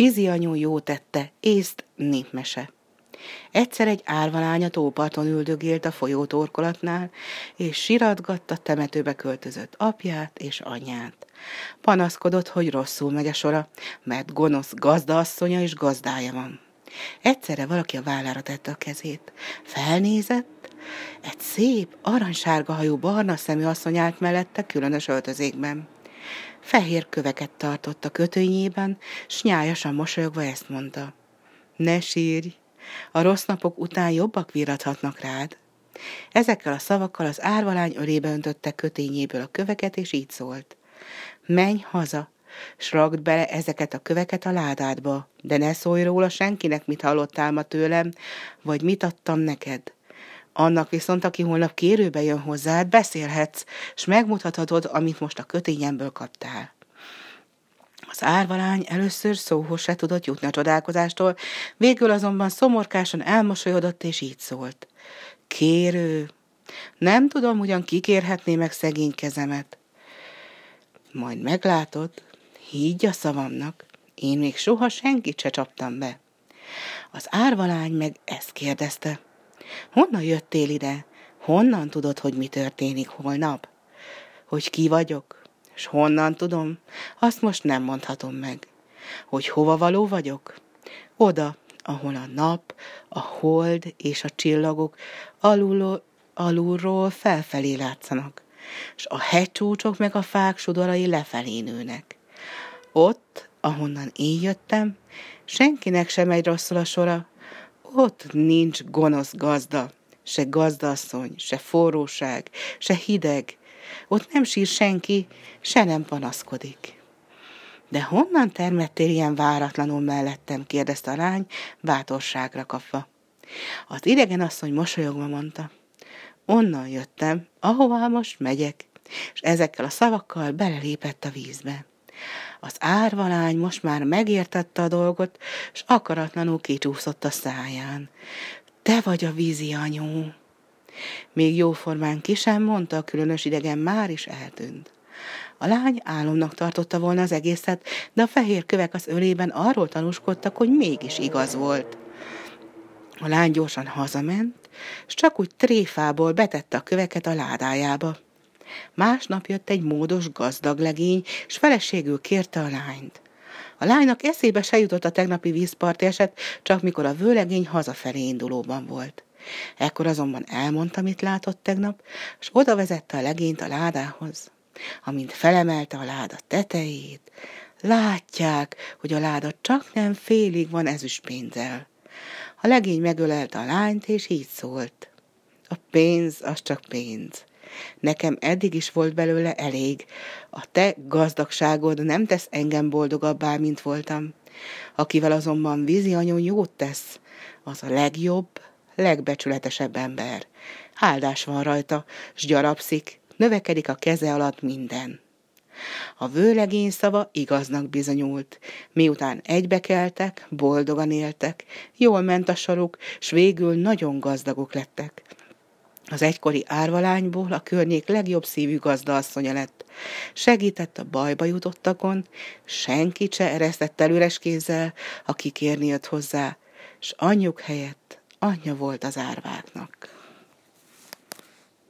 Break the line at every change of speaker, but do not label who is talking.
Vízi anyu jó tette, észt népmese. Egyszer egy árvalánya tóparton üldögélt a folyó torkolatnál, és siratgatta temetőbe költözött apját és anyját. Panaszkodott, hogy rosszul megy a sora, mert gonosz gazdaasszonya és gazdája van. Egyszerre valaki a vállára tette a kezét. Felnézett, egy szép, aranysárga hajú, barna szemű asszony állt mellette különös öltözékben. Fehér köveket tartott a kötőnyében, s nyájasan mosolyogva ezt mondta. Ne sírj, a rossz napok után jobbak virathatnak rád. Ezekkel a szavakkal az árvalány ölébe öntötte kötényéből a köveket, és így szólt. Menj haza, s ragd bele ezeket a köveket a ládádba, de ne szólj róla senkinek, mit hallottál ma tőlem, vagy mit adtam neked. Annak viszont, aki holnap kérőbe jön hozzád, beszélhetsz, s megmutathatod, amit most a kötényemből kaptál. Az árvalány először szóhoz se tudott jutni a csodálkozástól, végül azonban szomorkásan elmosolyodott, és így szólt. Kérő, nem tudom, ugyan kikérhetné meg szegény kezemet. Majd meglátod, higgy a szavamnak, én még soha senkit se csaptam be. Az árvalány meg ezt kérdezte. Honnan jöttél ide? Honnan tudod, hogy mi történik holnap? Hogy ki vagyok? És honnan tudom? Azt most nem mondhatom meg. Hogy hova való vagyok? Oda, ahol a nap, a hold és a csillagok alulról, alulról felfelé látszanak, és a hegycsúcsok meg a fák sudarai lefelé nőnek. Ott, ahonnan én jöttem, senkinek sem megy rosszul a sora, ott nincs gonosz gazda, se gazdasszony, se forróság, se hideg. Ott nem sír senki, se nem panaszkodik. De honnan termettél ilyen váratlanul mellettem? kérdezte a lány, bátorságra kapva. Az idegen asszony mosolyogva mondta. Onnan jöttem, ahová most megyek, és ezekkel a szavakkal belelépett a vízbe. Az árvalány most már megértette a dolgot, és akaratlanul kicsúszott a száján. Te vagy a vízi anyu. Még jóformán ki sem mondta, a különös idegen már is eltűnt. A lány álomnak tartotta volna az egészet, de a fehér kövek az ölében arról tanúskodtak, hogy mégis igaz volt. A lány gyorsan hazament, és csak úgy tréfából betette a köveket a ládájába. Másnap jött egy módos gazdag legény, és feleségül kérte a lányt. A lánynak eszébe se jutott a tegnapi vízparti eset, csak mikor a vőlegény hazafelé indulóban volt. Ekkor azonban elmondta, mit látott tegnap, és oda vezette a legényt a ládához. Amint felemelte a láda tetejét, látják, hogy a láda csak nem félig van ezüstpénzzel. A legény megölelte a lányt, és így szólt. A pénz az csak pénz. Nekem eddig is volt belőle elég. A te gazdagságod nem tesz engem boldogabbá, mint voltam. Akivel azonban vízi anyon jót tesz, az a legjobb, legbecsületesebb ember. Áldás van rajta, s gyarapszik, növekedik a keze alatt minden. A vőlegény szava igaznak bizonyult. Miután egybekeltek, boldogan éltek, jól ment a soruk, s végül nagyon gazdagok lettek. Az egykori árvalányból a környék legjobb szívű gazdaasszonya lett. Segített a bajba jutottakon, senki se eresztett el üres kézzel, aki kérni jött hozzá, s anyjuk helyett anyja volt az árváknak.